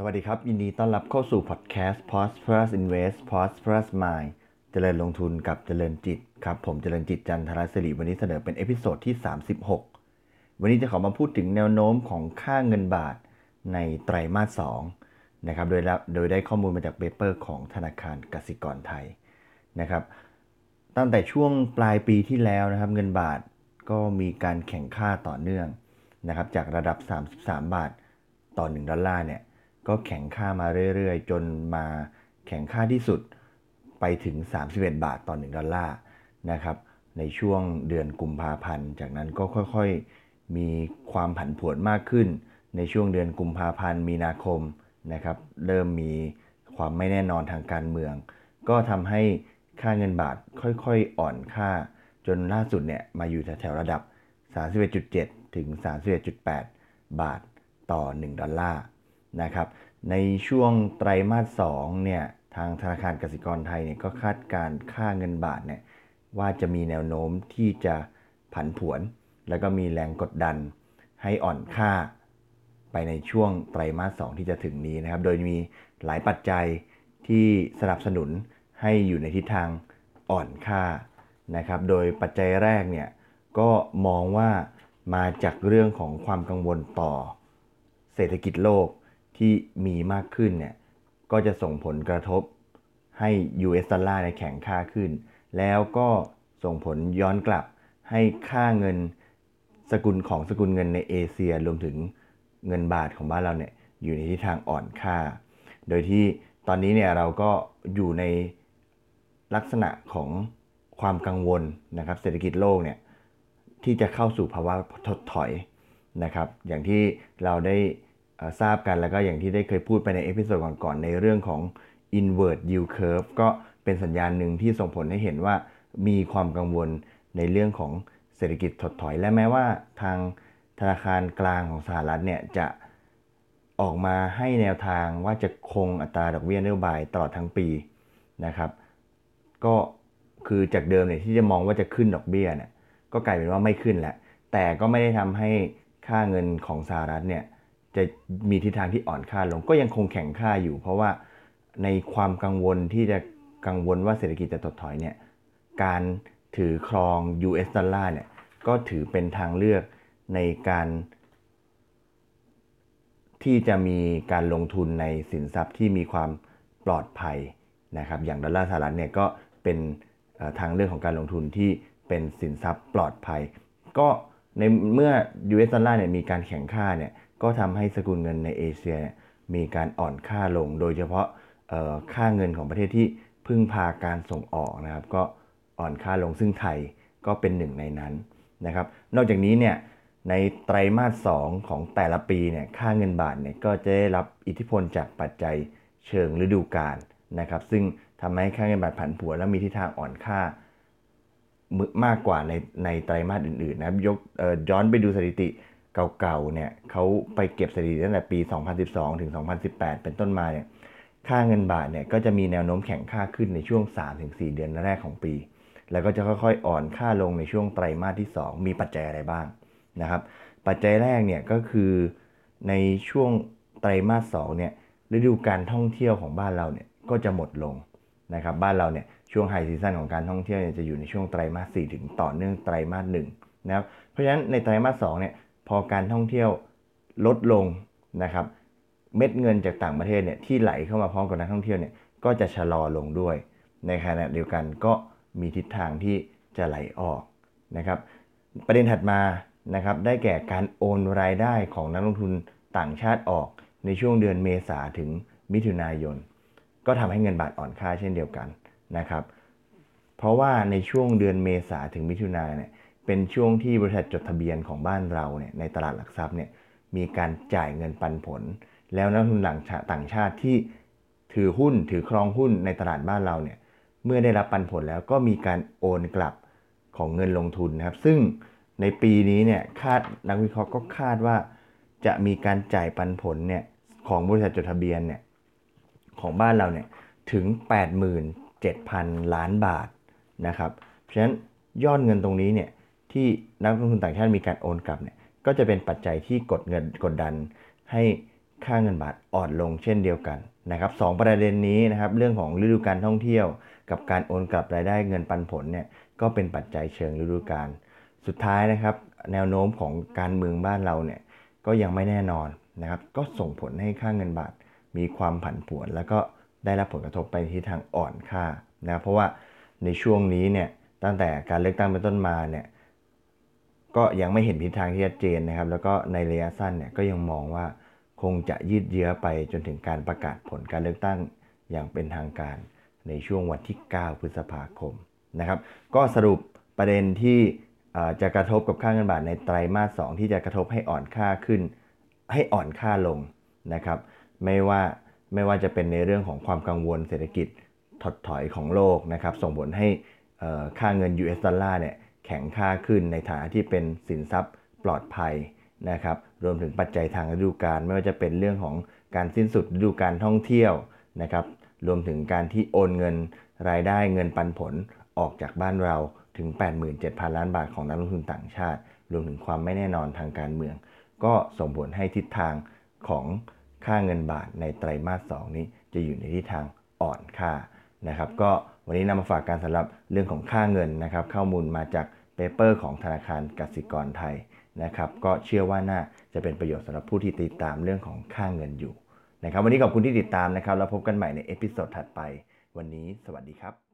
สวัสดีครับ ยินดีต้อนรับเข้าสู่พอดแคสต์ Prosperous Invest Prosperous Mind เจริญลงทุนกับเจริญจิตครับ ผมเจริญจิตจันทรศิริวันนี้เสนอเป็น episode ที่ 36 วันนี้จะขอมาพูดถึงแนวโน้มของค่าเงินบาทในไตรมาส2นะครับโดยโดยได้ข้อมูลมาจาก paper ของธนาคารกสิกรไทยนะครับ ตั้งแต่ช่วงปลายปีที่แล้วนะครับ เงินบาทก็มีการแข็งค่าต่อเนื่องนะครับจากระดับ 33 บาทต่อ 1 ดอลลาร์เนี่ย ก็แข่งค่ามาเรื่อยๆ จนมาแข่งค่าที่สุดไปถึง 31 บาทต่อ 1 ดอลลาร์นะครับในช่วงเดือนกุมภาพันธ์ จากนั้นก็ค่อยๆ มีความผันผวนมากขึ้น ในช่วงเดือนกุมภาพันธ์ มีนาคมนะครับเริ่มมีความไม่แน่นอนทางการเมือง ก็ทำให้ค่าเงินบาทค่อยๆ อ่อนค่า จนล่าสุดเนี่ยมาอยู่แถวระดับ 31.7 ถึง 31.8 บาทต่อ 1 ดอลลาร์ นะครับ ในช่วงไตรมาส2เนี่ยทางธนาคารกสิกรไทยเนี่ยก็คาดการค่าเงินบาทเนี่ยว่าจะมีแนวโน้มที่จะผันผวน แล้วก็มีแรงกดดันให้อ่อนค่า ไปในช่วงไตรมาส2ที่จะถึงนี้นะครับ โดยมีหลายปัจจัยที่สนับสนุนให้อยู่ในทิศทางอ่อนค่านะครับ โดยปัจจัยแรกเนี่ยก็มองว่ามาจากเรื่องของความกังวลต่อเศรษฐกิจโลก ที่มีมากขึ้นเนี่ยก็จะส่งผลกระทบให้ US ดอลลาร์ในแข็งค่าขึ้น แล้วก็ส่งผลย้อนกลับให้ค่าเงินสกุลของสกุลเงินในเอเชียรวมถึงเงินบาทของบ้านเราเนี่ยอยู่ในทิศทางอ่อนค่า โดยที่ตอนนี้เนี่ยเราก็อยู่ในลักษณะของความกังวลนะครับเศรษฐกิจโลกเนี่ยที่จะเข้าสู่ภาวะถดถอยนะครับ อย่างที่เราได้ ทราบกันแล้วก็อย่างที่ได้เคยพูดไปใน episode ก่อนๆในเรื่องของ invert yield curve ก็เป็นสัญญาณหนึ่งที่ส่งผลให้เห็นว่ามีความกังวลในเรื่องของเศรษฐกิจถดถอย และแม้ว่าทางธนาคารกลางของสหรัฐเนี่ยจะออกมาให้แนวทางว่าจะคงอัตราดอกเบี้ยนโยบายตลอดทั้งปีนะครับ ก็คือจากเดิมเนี่ยที่จะมองว่าจะขึ้นดอกเบี้ยเนี่ยก็กลายเป็นว่าไม่ขึ้นแล้วแต่ก็ไม่ได้ทำให้ค่าเงินของสหรัฐเนี่ย จะมีทิศทางที่อ่อนค่าลง ก็ยังคงแข็งค่าอยู่ เพราะว่าในความกังวลที่จะกังวลว่าเศรษฐกิจจะถดถอยเนี่ยการถือครอง US ดอลลาร์เนี่ยก็ถือเป็นทางเลือกในการ ที่จะมีการลงทุนในสินทรัพย์ที่มีความปลอดภัยนะครับอย่างดอลลาร์สหรัฐเนี่ยก็เป็นทางเลือกของการลงทุนที่เป็นสินทรัพย์ปลอดภัย ก็ในเมื่อ US ดอลลาร์เนี่ยมีการแข่งค่าเนี่ย ก็ทำให้สกุลเงินในเอเชียมีการอ่อนค่าลง โดยเฉพาะค่าเงินของประเทศที่พึ่งพาการส่งออกนะครับ ก็อ่อนค่าลงซึ่งไทยก็เป็นหนึ่งในนั้นนะครับ นอกจากนี้เนี่ยในไตรมาส 2 ของแต่ละปีเนี่ยค่าเงินบาทเนี่ยก็จะได้รับอิทธิพลจากปัจจัยเชิงฤดูกาลนะครับ ซึ่งทำให้ค่าเงินบาทผันผวนและมีทิศทางอ่อนค่ามากกว่าในในไตรมาสอื่นๆนะครับยกย้อนไปดูสถิติ เก่าๆเนี่ยเขาไปเก็บสถิติตั้งแต่ปี 2012 ถึง 2018 เป็นต้นมาเนี่ยค่าเงินบาทเนี่ยก็จะมีแนวโน้มแข็งค่าขึ้นในช่วง 3-4 เดือนแรกของปี แล้วก็จะค่อยๆอ่อนค่าลงในช่วงไตรมาสที่ 2 มีปัจจัยอะไรบ้างนะครับ ปัจจัยแรกเนี่ยก็คือในช่วงไตรมาส2เนี่ยฤดูการท่องเที่ยวของบ้านเราเนี่ยก็จะหมดลงนะครับบ้านเราเนี่ยช่วงไฮซีซันของการท่องเที่ยวเนี่ยจะอยู่ในช่วงไตรมาส4ถึงต่อเนื่องไตรมาส1นะครับเพราะฉะนั้นในไตรมาส2เนี่ย พอการท่องเที่ยวลดลงนะครับ เม็ดเงินจากต่างประเทศเนี่ยที่ไหลเข้ามาพร้อมกับนักท่องเที่ยวเนี่ยก็จะชะลอลงด้วย ในขณะเดียวกันก็มีทิศทางที่จะไหลออกนะครับ ประเด็นถัดมานะครับได้แก่การโอนรายได้ของนักลงทุนต่างชาติออกในช่วงเดือนเมษาถึงมิถุนายน ก็ทำให้เงินบาทอ่อนค่าเช่นเดียวกันนะครับ เพราะว่าในช่วงเดือนเมษาถึงมิถุนายนเนี่ย เป็นช่วงที่บริษัทจดทะเบียนของบ้านเราเนี่ยในตลาดหลักทรัพย์เนี่ยมีการจ่ายเงินปันผล แล้วนักทุนต่างชาติที่ถือหุ้นถือครองหุ้นในตลาดบ้านเราเนี่ยเมื่อได้รับปันผลแล้วก็มีการโอนกลับของเงินลงทุนนะครับ ซึ่งในปีนี้เนี่ยคาดนักวิเคราะห์ก็คาดว่า จะมีการจ่ายปันผลเนี่ยของบริษัทจดทะเบียนเนี่ยของบ้านเราเนี่ยถึง 87,000 ล้านบาทนะครับเพราะฉะนั้นยอดเงินตรงนี้เนี่ย ที่นักลงทุนต่างชาติมีการโอนกลับเนี่ยก็จะเป็นปัจจัยที่กดเงินกดดันให้ค่าเงินบาทอ่อนลงเช่นเดียวกันนะครับสองประเด็นนี้นะครับเรื่องของฤดูการท่องเที่ยว กับการโอนกลับรายได้เงินปันผลเนี่ยก็เป็นปัจจัยเชิงฤดูกาลสุดท้ายนะครับ แนวโน้มของการเมืองบ้านเราเนี่ยก็ยังไม่แน่นอนนะครับ ก็ส่งผลให้ค่าเงินบาทมีความผันผวน แล้วก็ได้รับผลกระทบไปที่ทางอ่อนค่านะเพราะว่าในช่วงนี้เนี่ยตั้งแต่การเลือกตั้งเป็นต้นมาเนี่ย ก็ยังไม่เห็นทิศทางที่ชัดเจนนะครับ แล้วก็ในระยะสั้นเนี่ยก็ยังมองว่าคงจะยืดเยื้อไปจนถึงการประกาศผลการเลือกตั้งอย่างเป็นทางการในช่วงวันที่ 9 พฤษภาคมนะครับ ก็สรุปประเด็นที่จะกระทบกับค่าเงินบาทในไตรมาส 2 ที่จะกระทบให้อ่อนค่าขึ้น ให้อ่อนค่าลงนะครับ ไม่ว่าไม่ว่าจะเป็นในเรื่องของความกังวลเศรษฐกิจถดถอยของโลกนะครับ ส่งผลให้ค่าเงิน US ดอลลาร์เนี่ย แข็งค่าขึ้นในฐานะที่เป็นสินทรัพย์ปลอดภัยนะครับ รวมถึงปัจจัยทางฤดูกาลไม่ว่าจะเป็นเรื่องของการสิ้นสุดฤดูการท่องเที่ยวนะครับ รวมถึงการที่โอนเงินรายได้เงินปันผลออกจากบ้านเราถึง 87,000 ล้านบาทของนักลงทุนต่างชาติ รวมถึงความไม่แน่นอนทางการเมือง ก็ส่งผลให้ทิศทางของค่าเงินบาทในไตรมาส 2 นี้จะอยู่ในทิศทางอ่อนค่านะครับ ก็วันนี้นำมาฝากการสำหรับเรื่องของค่าเงินนะครับ ข้อมูลมาจาก เปเปอร์ของธนาคารกสิกรไทยนะครับ ก็เชื่อว่าน่าจะเป็นประโยชน์สำหรับผู้ที่ติดตามเรื่องของค่าเงินอยู่นะครับ วันนี้ขอบคุณที่ติดตามนะครับ แล้วพบกันใหม่ใน episode ถัดไป วันนี้สวัสดีครับ